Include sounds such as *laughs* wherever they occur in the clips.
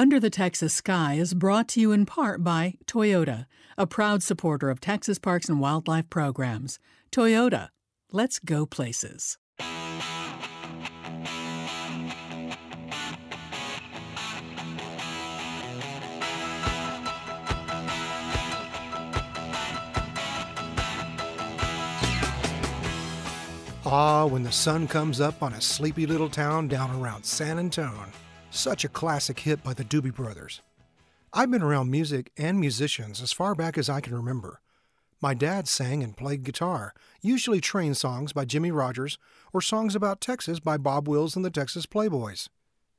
Under the Texas Sky is brought to you in part by Toyota, a proud supporter of Texas Parks and Wildlife programs. Toyota, let's go places. Ah, when the sun comes up on a sleepy little town down around San Antone. Such a classic hit by the Doobie Brothers. I've been around music and musicians as far back as I can remember. My dad sang and played guitar, usually train songs by Jimmie Rodgers or songs about Texas by Bob Wills and the Texas Playboys.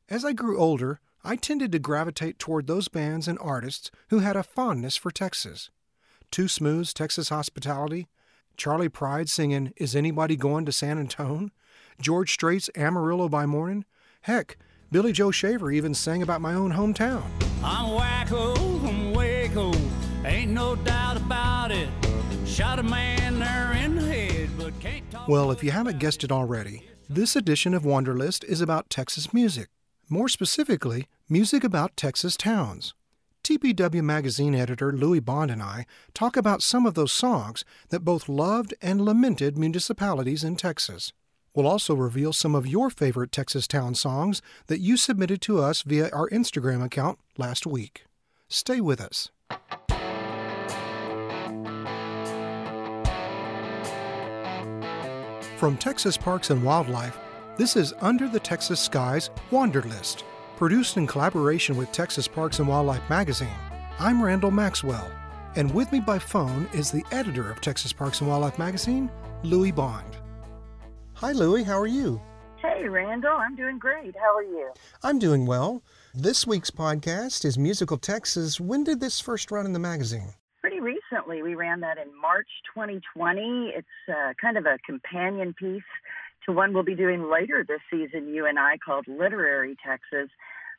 As I grew older, I tended to gravitate toward those bands and artists who had a fondness for Texas. Too Smooth's Texas Hospitality, Charley Pride singing Is Anybody Going to San Antone, George Strait's Amarillo by Morning, heck, Billy Joe Shaver even sang about my own hometown. I'm wacko from Waco, ain't no doubt about it. Shot a man there in the head, but can't talk. Well, if you haven't guessed it already, this edition of Wanderlist is about Texas music. More specifically, music about Texas towns. TPW magazine editor Louie Bond and I talk about some of those songs that both loved and lamented municipalities in Texas. We'll also reveal some of your favorite Texas town songs that you submitted to us via our Instagram account last week. Stay with us. From Texas Parks and Wildlife, this is Under the Texas Skies Wanderlist, produced in collaboration with Texas Parks and Wildlife magazine. I'm Randall Maxwell, and with me by phone is the editor of Texas Parks and Wildlife magazine, Louie Bond. Hi, Louie. How are you? Hey, Randall. I'm doing great. How are you? I'm doing well. This week's podcast is Musical Texas. When did this first run in the magazine? Pretty recently. We ran that in March 2020. It's uh, kind of a companion piece to one we'll be doing later this season, you and I, called Literary Texas.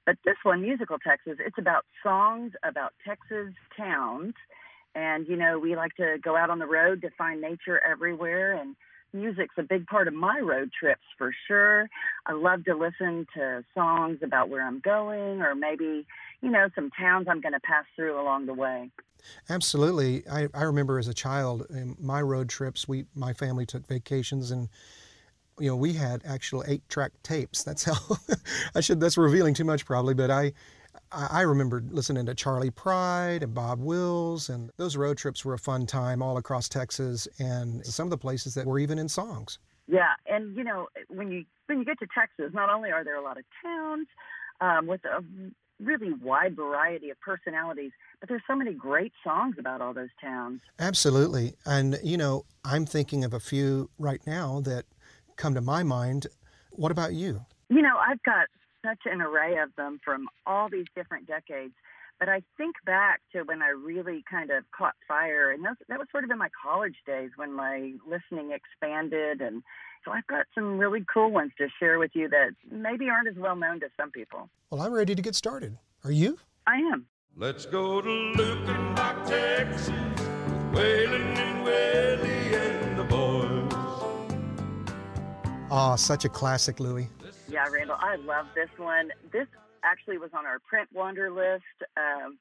But this one, Musical Texas, it's about songs about Texas towns. And, you know, we like to go out on the road to find nature everywhere and music's a big part of my road trips for sure. I love to listen to songs about where I'm going or maybe, you know, some towns I'm going to pass through along the way. Absolutely. I, I remember as a child, my road trips, we my family took vacations and you know, we had actual eight track tapes. That's how *laughs* I should that's revealing too much probably, but I I remember listening to Charley Pride and Bob Wills, and those road trips were a fun time all across Texas and some of the places that were even in songs. Yeah, and you know when you when you get to Texas, not only are there a lot of towns um, with a really wide variety of personalities, but there's so many great songs about all those towns. Absolutely, and you know I'm thinking of a few right now that come to my mind. What about you? You know, I've got such an array of them from all these different decades. But I think back to when I really kind of caught fire, and that, that was sort of in my college days when my listening expanded. And so I've got some really cool ones to share with you that maybe aren't as well known to some people. Well, I'm ready to get started. Are you? I am. Let's go to Luckenbach, Texas, with Waylon and Willie and the boys. Ah, oh, such a classic, Louie. Yeah, Randall, I love this one. This actually was on our print wander list. Um,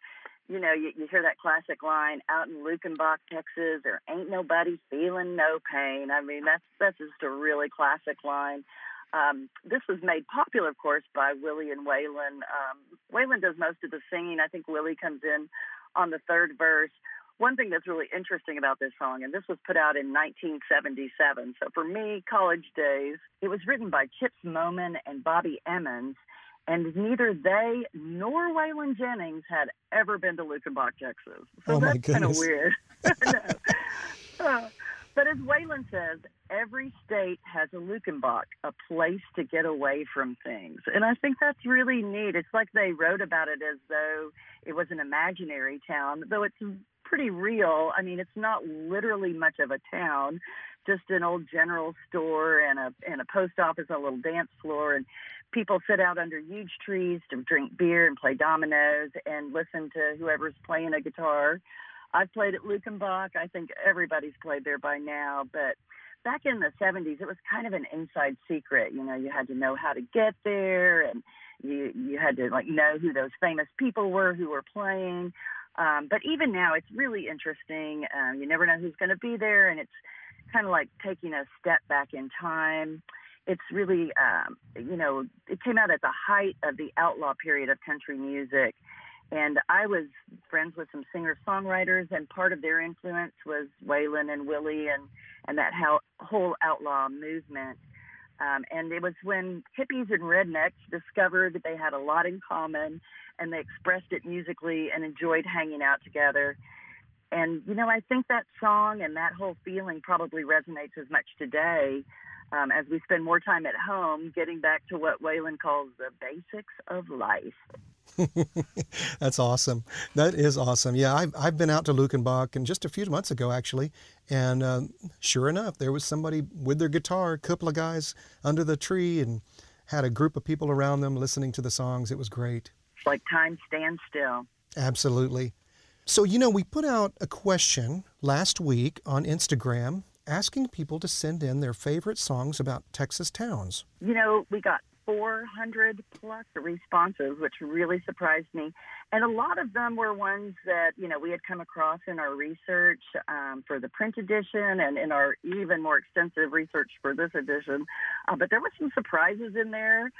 you know, you, you hear that classic line out in Luckenbach, Texas, there ain't nobody feeling no pain. I mean, that's that's just a really classic line. Um, this was made popular, of course, by Willie and Waylon. Um, Waylon does most of the singing. I think Willie comes in on the third verse one thing that's really interesting about this song, and this was put out in 1977. So for me, college days, it was written by Chips Moman and Bobby Emmons, and neither they nor Waylon Jennings had ever been to Luckenbach, Texas. So oh that's kind of weird. *laughs* *laughs* uh, but as Waylon says, every state has a Luckenbach, a place to get away from things. And I think that's really neat. It's like they wrote about it as though it was an imaginary town, though it's pretty real. I mean, it's not literally much of a town, just an old general store and a and a post office, a little dance floor, and people sit out under huge trees to drink beer and play dominoes and listen to whoever's playing a guitar. I've played at Luckenbach. I think everybody's played there by now, but back in the 70s, it was kind of an inside secret. You know, you had to know how to get there and You you had to like know who those famous people were who were playing. Um, but even now, it's really interesting. Um, you never know who's going to be there, and it's kind of like taking a step back in time. It's really, um, you know, it came out at the height of the outlaw period of country music. And I was friends with some singer songwriters, and part of their influence was Waylon and Willie and, and that whole outlaw movement. Um, and it was when hippies and rednecks discovered that they had a lot in common and they expressed it musically and enjoyed hanging out together. And, you know, I think that song and that whole feeling probably resonates as much today um, as we spend more time at home getting back to what Waylon calls the basics of life. *laughs* That's awesome. That is awesome. Yeah, I've, I've been out to Luckenbach and just a few months ago actually, and uh, sure enough, there was somebody with their guitar, a couple of guys under the tree, and had a group of people around them listening to the songs. It was great. It's like time stands still. Absolutely. So, you know, we put out a question last week on Instagram asking people to send in their favorite songs about Texas towns. You know, we got 400 plus responses, which really surprised me. And a lot of them were ones that, you know, we had come across in our research um, for the print edition and in our even more extensive research for this edition. Uh, but there were some surprises in there.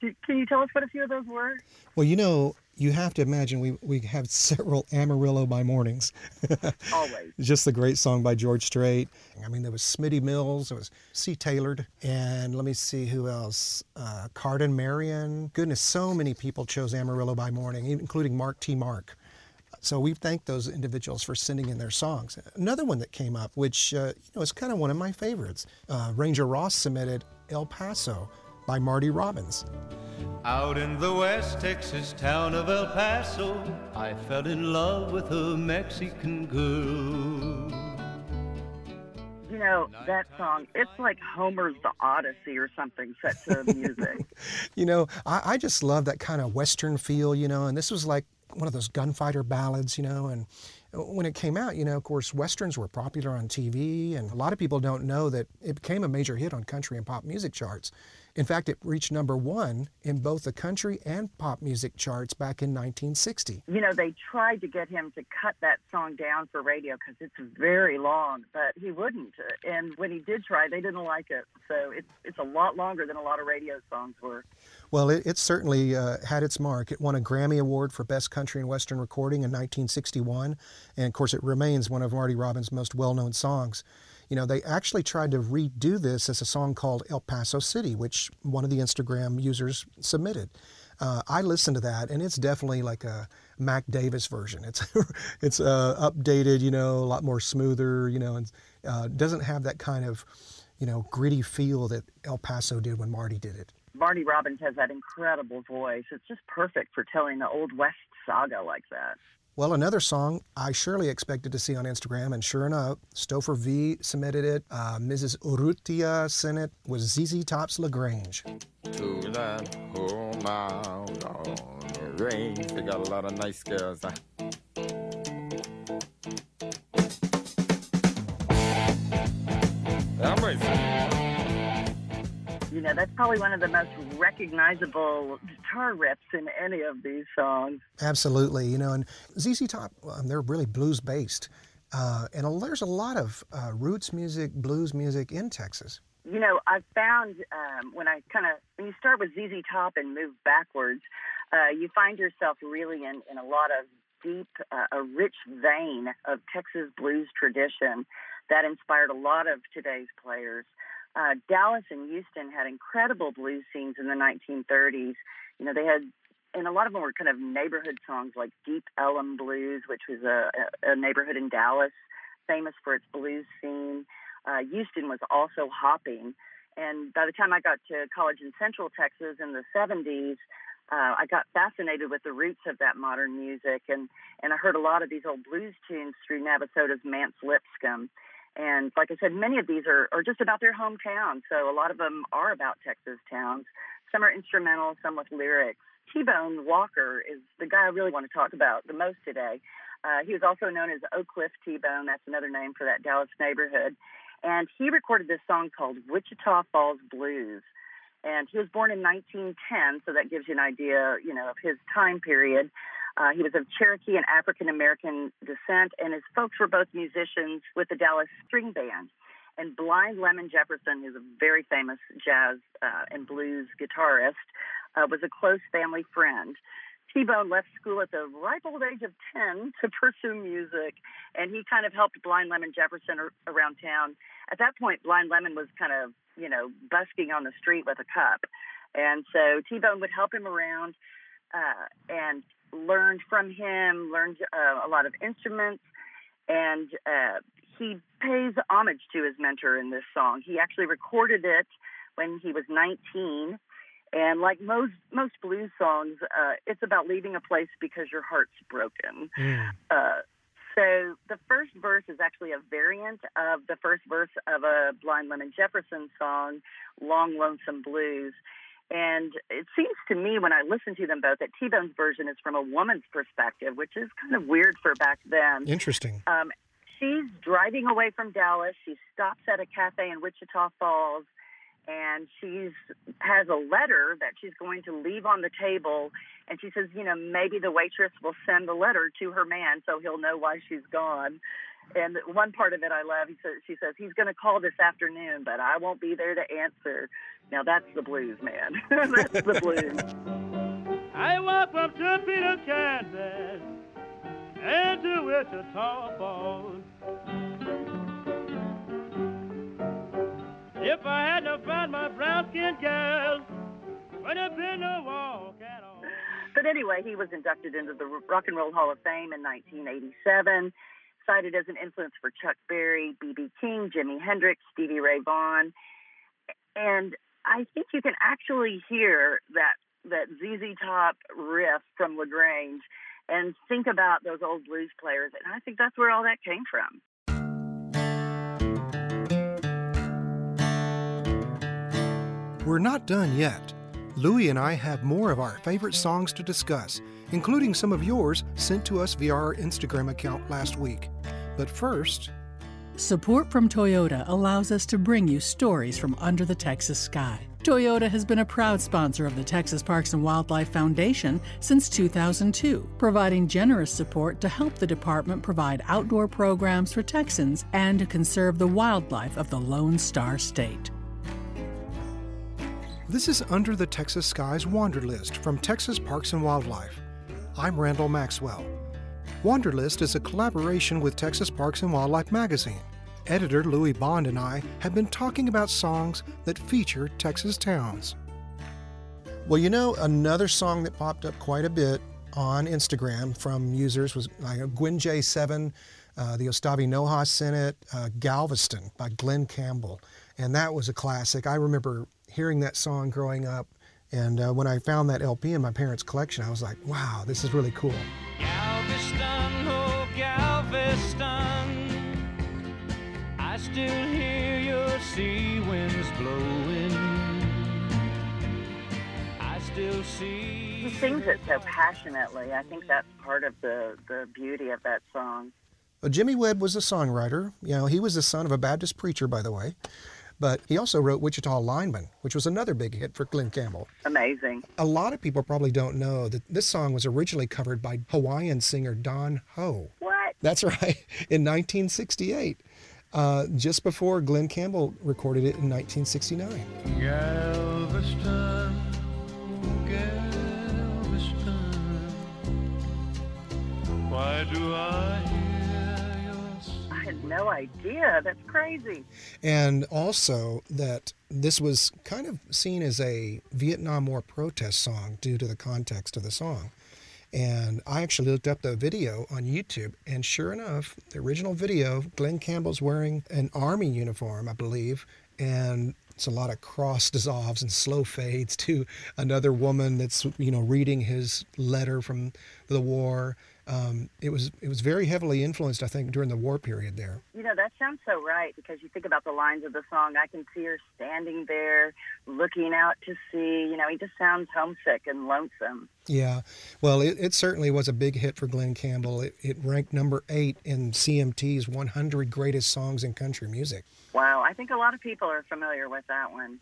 Can you tell us what a few of those were? Well, you know, you have to imagine we, we have several *laughs* Amarillo by mornings. Always. *laughs* Just the great song by George Strait. I mean, there was Smitty Mills, there was C. Tailored, and let me see who else. Uh, Cardin Marion. Goodness, so many people chose Amarillo by morning, including Mark T. Mark. So we thank those individuals for sending in their songs. Another one that came up, which uh, you know is kind of one of my favorites. Uh, Ranger Ross submitted El Paso by Marty Robbins. Out in the West Texas town of El Paso, I fell in love with a Mexican girl. You know, that song, it's like Homer's The Odyssey or something set to music. *laughs* you know, I, I just love that kind of Western feel, you know, and this was like one of those gunfighter ballads, you know, and when it came out, you know, of course, westerns were popular on TV, and a lot of people don't know that it became a major hit on country and pop music charts. In fact, it reached number one in both the country and pop music charts back in 1960. You know, they tried to get him to cut that song down for radio because it's very long, but he wouldn't. And when he did try, they didn't like it. So it's it's a lot longer than a lot of radio songs were. Well, it, it certainly uh, had its mark. It won a Grammy Award for Best Country and Western Recording in 1961, and of course, it remains one of Marty Robbins' most well-known songs. You know, they actually tried to redo this as a song called El Paso City, which one of the Instagram users submitted. Uh, I listened to that, and it's definitely like a Mac Davis version. It's *laughs* it's uh, updated, you know, a lot more smoother, you know, and uh, doesn't have that kind of, you know, gritty feel that El Paso did when Marty did it. Marty Robbins has that incredible voice. It's just perfect for telling the old West saga like that. Well, another song I surely expected to see on Instagram, and sure enough, Stouffer V submitted it. Uh, Mrs. Urrutia sent it was ZZ Top's LaGrange. To that home out on the range, they got a lot of nice girls. I'm. You know, that's probably one of the most recognizable guitar riffs in any of these songs. Absolutely. You know, and ZZ Top, um, they're really blues based. Uh, and there's a lot of uh, roots music, blues music in Texas. You know, I've found um, when I kind of, when you start with ZZ Top and move backwards, uh, you find yourself really in, in a lot of deep, uh, a rich vein of Texas blues tradition that inspired a lot of today's players uh, Dallas and Houston had incredible blues scenes in the 1930s. You know, they had, and a lot of them were kind of neighborhood songs like Deep Ellum Blues, which was a, a neighborhood in Dallas famous for its blues scene. Uh, Houston was also hopping. And by the time I got to college in Central Texas in the 70s, uh, I got fascinated with the roots of that modern music, and and I heard a lot of these old blues tunes through Navasota's Mance Lipscomb. And like I said, many of these are, are just about their hometown. So a lot of them are about Texas towns. Some are instrumental, some with lyrics. T Bone Walker is the guy I really want to talk about the most today. Uh, he was also known as Oak Cliff T Bone. That's another name for that Dallas neighborhood. And he recorded this song called Wichita Falls Blues. And he was born in 1910, so that gives you an idea, you know, of his time period. Uh, he was of Cherokee and African American descent, and his folks were both musicians with the Dallas String Band. And Blind Lemon Jefferson, who's a very famous jazz uh, and blues guitarist, uh, was a close family friend. T-Bone left school at the ripe old age of 10 to pursue music, and he kind of helped Blind Lemon Jefferson ar- around town. At that point, Blind Lemon was kind of, you know, busking on the street with a cup. And so T-Bone would help him around uh, and learned from him, learned uh, a lot of instruments, and uh, he pays homage to his mentor in this song. He actually recorded it when he was 19. And like most most blues songs, uh, it's about leaving a place because your heart's broken. Mm. Uh, so the first verse is actually a variant of the first verse of a Blind Lemon Jefferson song, "Long Lonesome Blues." And it seems to me when I listen to them both that T Bone's version is from a woman's perspective, which is kind of weird for back then. Interesting. Um, she's driving away from Dallas. She stops at a cafe in Wichita Falls, and she's has a letter that she's going to leave on the table. And she says, you know, maybe the waitress will send the letter to her man so he'll know why she's gone. And one part of it I love. He says, she says he's going to call this afternoon, but I won't be there to answer. Now that's the blues, man. *laughs* that's the blues. I walk from Topeka, Kansas, into Wichita. If I had to find my brown skinned would have been no walk at all. But anyway, he was inducted into the Rock and Roll Hall of Fame in 1987, cited as an influence for Chuck Berry, B.B. King, Jimi Hendrix, Stevie Ray Vaughan. And I think you can actually hear that that ZZ Top riff from Lagrange and think about those old blues players. And I think that's where all that came from. We're not done yet. Louie and I have more of our favorite songs to discuss, including some of yours sent to us via our Instagram account last week. But first, Support from Toyota allows us to bring you stories from under the Texas sky. Toyota has been a proud sponsor of the Texas Parks and Wildlife Foundation since 2002, providing generous support to help the department provide outdoor programs for Texans and to conserve the wildlife of the Lone Star State. this is Under the Texas Skies Wanderlist from Texas Parks and Wildlife. I'm Randall Maxwell. Wanderlist is a collaboration with Texas Parks and Wildlife magazine. Editor Louie Bond and I have been talking about songs that feature Texas towns. Well, you know, another song that popped up quite a bit on Instagram from users was uh, Gwen J7, uh, the Ostavi Noha sent it, uh, Galveston by Glen Campbell. And that was a classic. I remember hearing that song growing up. And uh, when I found that LP in my parents' collection, I was like, wow, this is really cool. Still hear your sea winds blowing. I still see. He sings it so passionately. I think that's part of the, the beauty of that song. Uh, Jimmy Webb was a songwriter. You know, he was the son of a Baptist preacher, by the way. But he also wrote Wichita Lineman, which was another big hit for Glen Campbell. Amazing. A lot of people probably don't know that this song was originally covered by Hawaiian singer Don Ho. What? That's right, *laughs* in 1968, uh, just before Glen Campbell recorded it in 1969. Galveston, Galveston. Why do I hear your I had no idea. That's crazy. And also that this was kind of seen as a Vietnam War protest song due to the context of the song. And I actually looked up the video on YouTube, and sure enough, the original video, Glen Campbell's wearing an army uniform, I believe, and it's a lot of cross dissolves and slow fades to another woman that's you know reading his letter from the war. Um, it was it was very heavily influenced, I think, during the war period there. You know, that sounds so right because you think about the lines of the song. I can see her standing there looking out to sea. You know, he just sounds homesick and lonesome. Yeah, well, it, it certainly was a big hit for Glen Campbell. It, it ranked number eight in CMT's 100 Greatest Songs in Country Music. Wow, I think a lot of people are familiar with that one.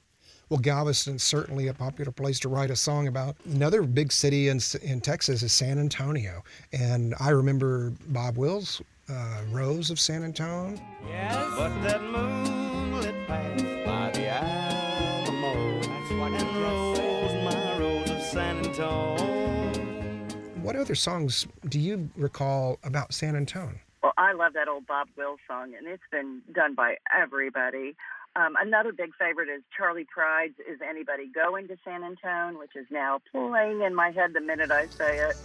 Well, Galveston's certainly a popular place to write a song about. Another big city in, in Texas is San Antonio. And I remember Bob Wills, uh, Rose of San Antonio. Yes. But that moonlit path by the Alamo That's what and rose my rose of San Antonio. What other songs do you recall about San Antonio? Well, I love that old Bob Wills song, and it's been done by everybody. Um, another big favorite is Charley Pride's "Is Anybody Going to San Antone," which is now playing in my head the minute I say it.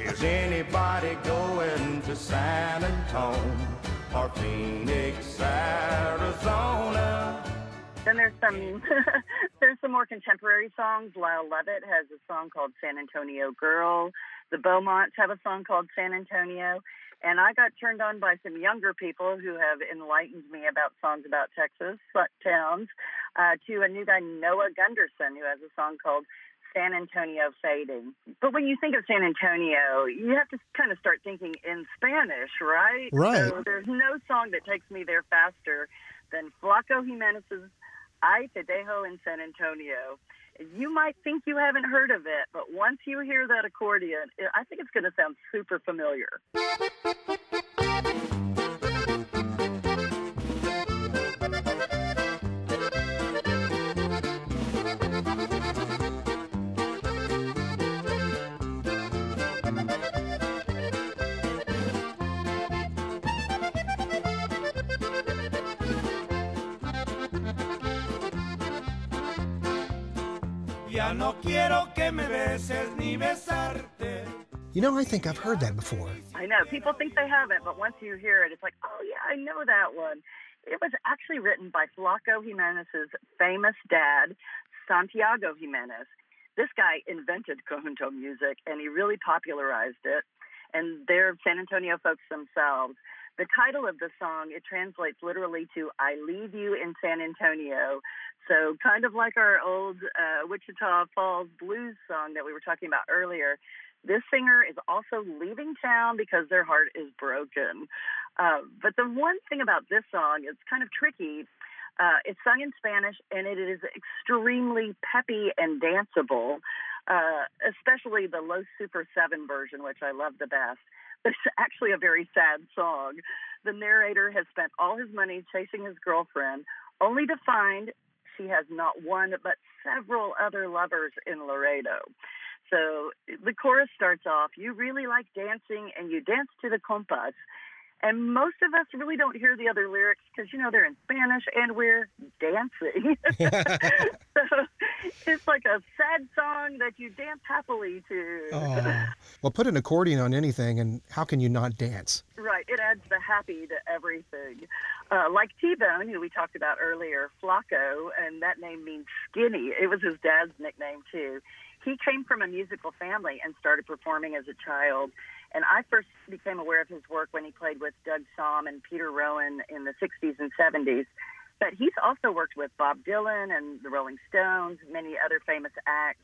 *laughs* Is anybody going to San Antone or Phoenix, Arizona? then there's some *laughs* there's some more contemporary songs. Lyle Lovett has a song called "San Antonio Girl." The Beaumonts have a song called "San Antonio." And I got turned on by some younger people who have enlightened me about songs about Texas towns. Uh, to a new guy, Noah Gundersen, who has a song called San Antonio Fading. But when you think of San Antonio, you have to kind of start thinking in Spanish, right? Right. So there's no song that takes me there faster than Flaco Jimenez's Ay Te Dejo en San Antonio. You might think you haven't heard of it, but once you hear that accordion, I think it's going to sound super familiar. Ya no quiero que me beses ni besarte. You know, I think I've heard that before. I know people think they haven't, but once you hear it, it's like, oh yeah, I know that one. It was actually written by Flaco Jimenez's famous dad, Santiago Jimenez. This guy invented conjunto music, and he really popularized it. And they're San Antonio folks themselves. The title of the song it translates literally to "I leave you in San Antonio." So kind of like our old uh, Wichita Falls blues song that we were talking about earlier. This singer is also leaving town because their heart is broken. Uh, but the one thing about this song, it's kind of tricky. Uh, it's sung in Spanish and it is extremely peppy and danceable, uh, especially the Los Super 7 version, which I love the best. It's actually a very sad song. The narrator has spent all his money chasing his girlfriend, only to find she has not one but several other lovers in Laredo. So the chorus starts off, You really like dancing and you dance to the compas. And most of us really don't hear the other lyrics because, you know, they're in Spanish and we're dancing. *laughs* so it's like a sad song that you dance happily to. Oh. Well, put an accordion on anything, and how can you not dance? Right. It adds the happy to everything. Uh, like T Bone, who we talked about earlier, Flaco, and that name means skinny. It was his dad's nickname, too. He came from a musical family and started performing as a child. And I first became aware of his work when he played with Doug Sahm and Peter Rowan in the 60s and 70s. But he's also worked with Bob Dylan and the Rolling Stones, many other famous acts.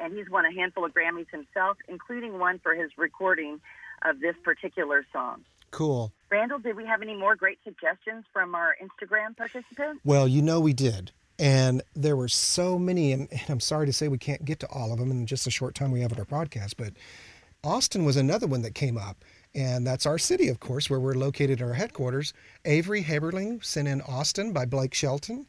And he's won a handful of Grammys himself, including one for his recording of this particular song. Cool. Randall, did we have any more great suggestions from our Instagram participants? Well, you know we did. And there were so many, and and I'm sorry to say we can't get to all of them in just the short time we have at our podcast, but Austin was another one that came up. And that's our city, of course, where we're located our headquarters. Avery Haberling sent in Austin by Blake Shelton.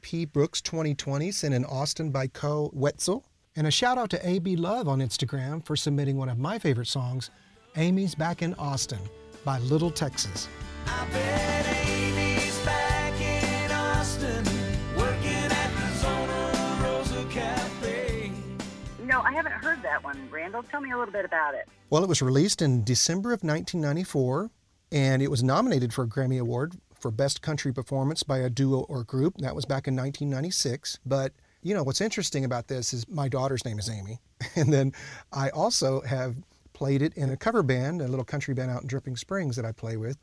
P. Brooks 2020 sent in Austin by Koe Wetzel. And a shout out to AB Love on Instagram for submitting one of my favorite songs, Amy's Back in Austin by Little Texas. Know, I haven't heard that one. Randall, tell me a little bit about it. Well, it was released in December of 1994, and it was nominated for a Grammy Award for Best Country Performance by a Duo or Group. That was back in 1996. But, you know, what's interesting about this is my daughter's name is Amy. *laughs* And then I also have played it in a cover band, a little country band out in Dripping Springs that I play with.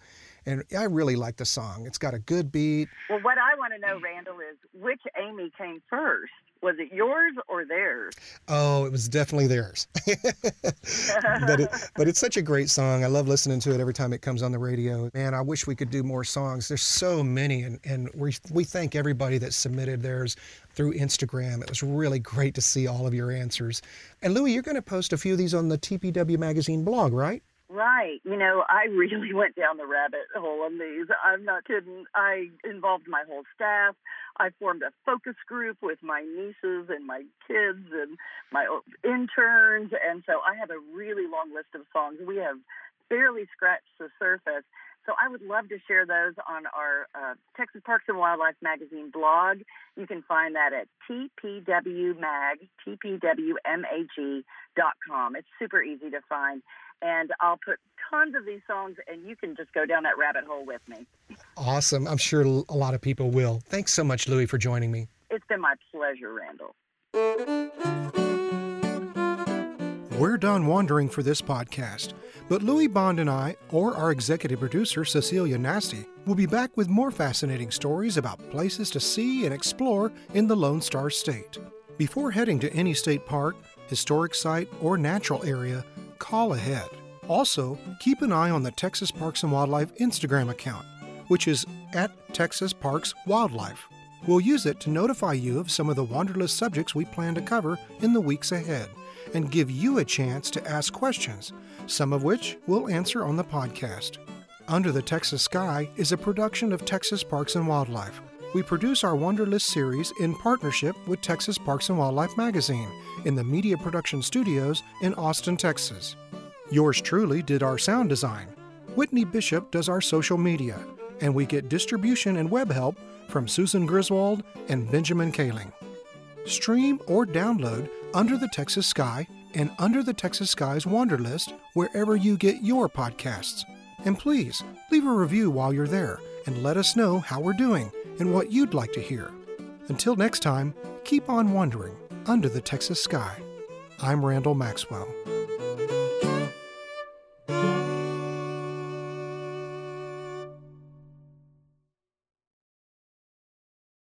And I really like the song. It's got a good beat. Well, what I want to know, Randall, is which Amy came first? Was it yours or theirs? Oh, it was definitely theirs. *laughs* but it, but it's such a great song. I love listening to it every time it comes on the radio. Man, I wish we could do more songs. There's so many, and, and we we thank everybody that submitted theirs through Instagram. It was really great to see all of your answers. And Louie, you're going to post a few of these on the TPW Magazine blog, right? Right. You know, I really *laughs* went down the rabbit hole on these. I'm not kidding. I involved my whole staff. I formed a focus group with my nieces and my kids and my interns. And so I have a really long list of songs. We have barely scratched the surface. So I would love to share those on our uh, Texas Parks and Wildlife Magazine blog. You can find that at tpwmag, tpwmag.com. It's super easy to find. And I'll put tons of these songs, and you can just go down that rabbit hole with me. Awesome. I'm sure a lot of people will. Thanks so much, Louie, for joining me. It's been my pleasure, Randall. We're done wandering for this podcast, but Louie Bond and I, or our executive producer Cecilia Nasti, will be back with more fascinating stories about places to see and explore in the Lone Star State. Before heading to any state park, historic site, or natural area, call ahead. Also, keep an eye on the Texas Parks and Wildlife Instagram account, which is at Texas Parks Wildlife. We'll use it to notify you of some of the Wanderlist subjects we plan to cover in the weeks ahead and give you a chance to ask questions, some of which we'll answer on the podcast. Under the Texas Sky is a production of Texas Parks and Wildlife. We produce our Wanderlist series in partnership with Texas Parks and Wildlife magazine in the Media Production Studios in Austin, Texas. Yours truly did our sound design. Whitney Bishop does our social media, and we get distribution and web help from Susan Griswold and Benjamin Kaling. Stream or download Under the Texas Sky and Under the Texas Sky's Wanderlist wherever you get your podcasts. And please leave a review while you're there and let us know how we're doing and what you'd like to hear. Until next time, keep on wandering under the Texas sky. I'm Randall Maxwell.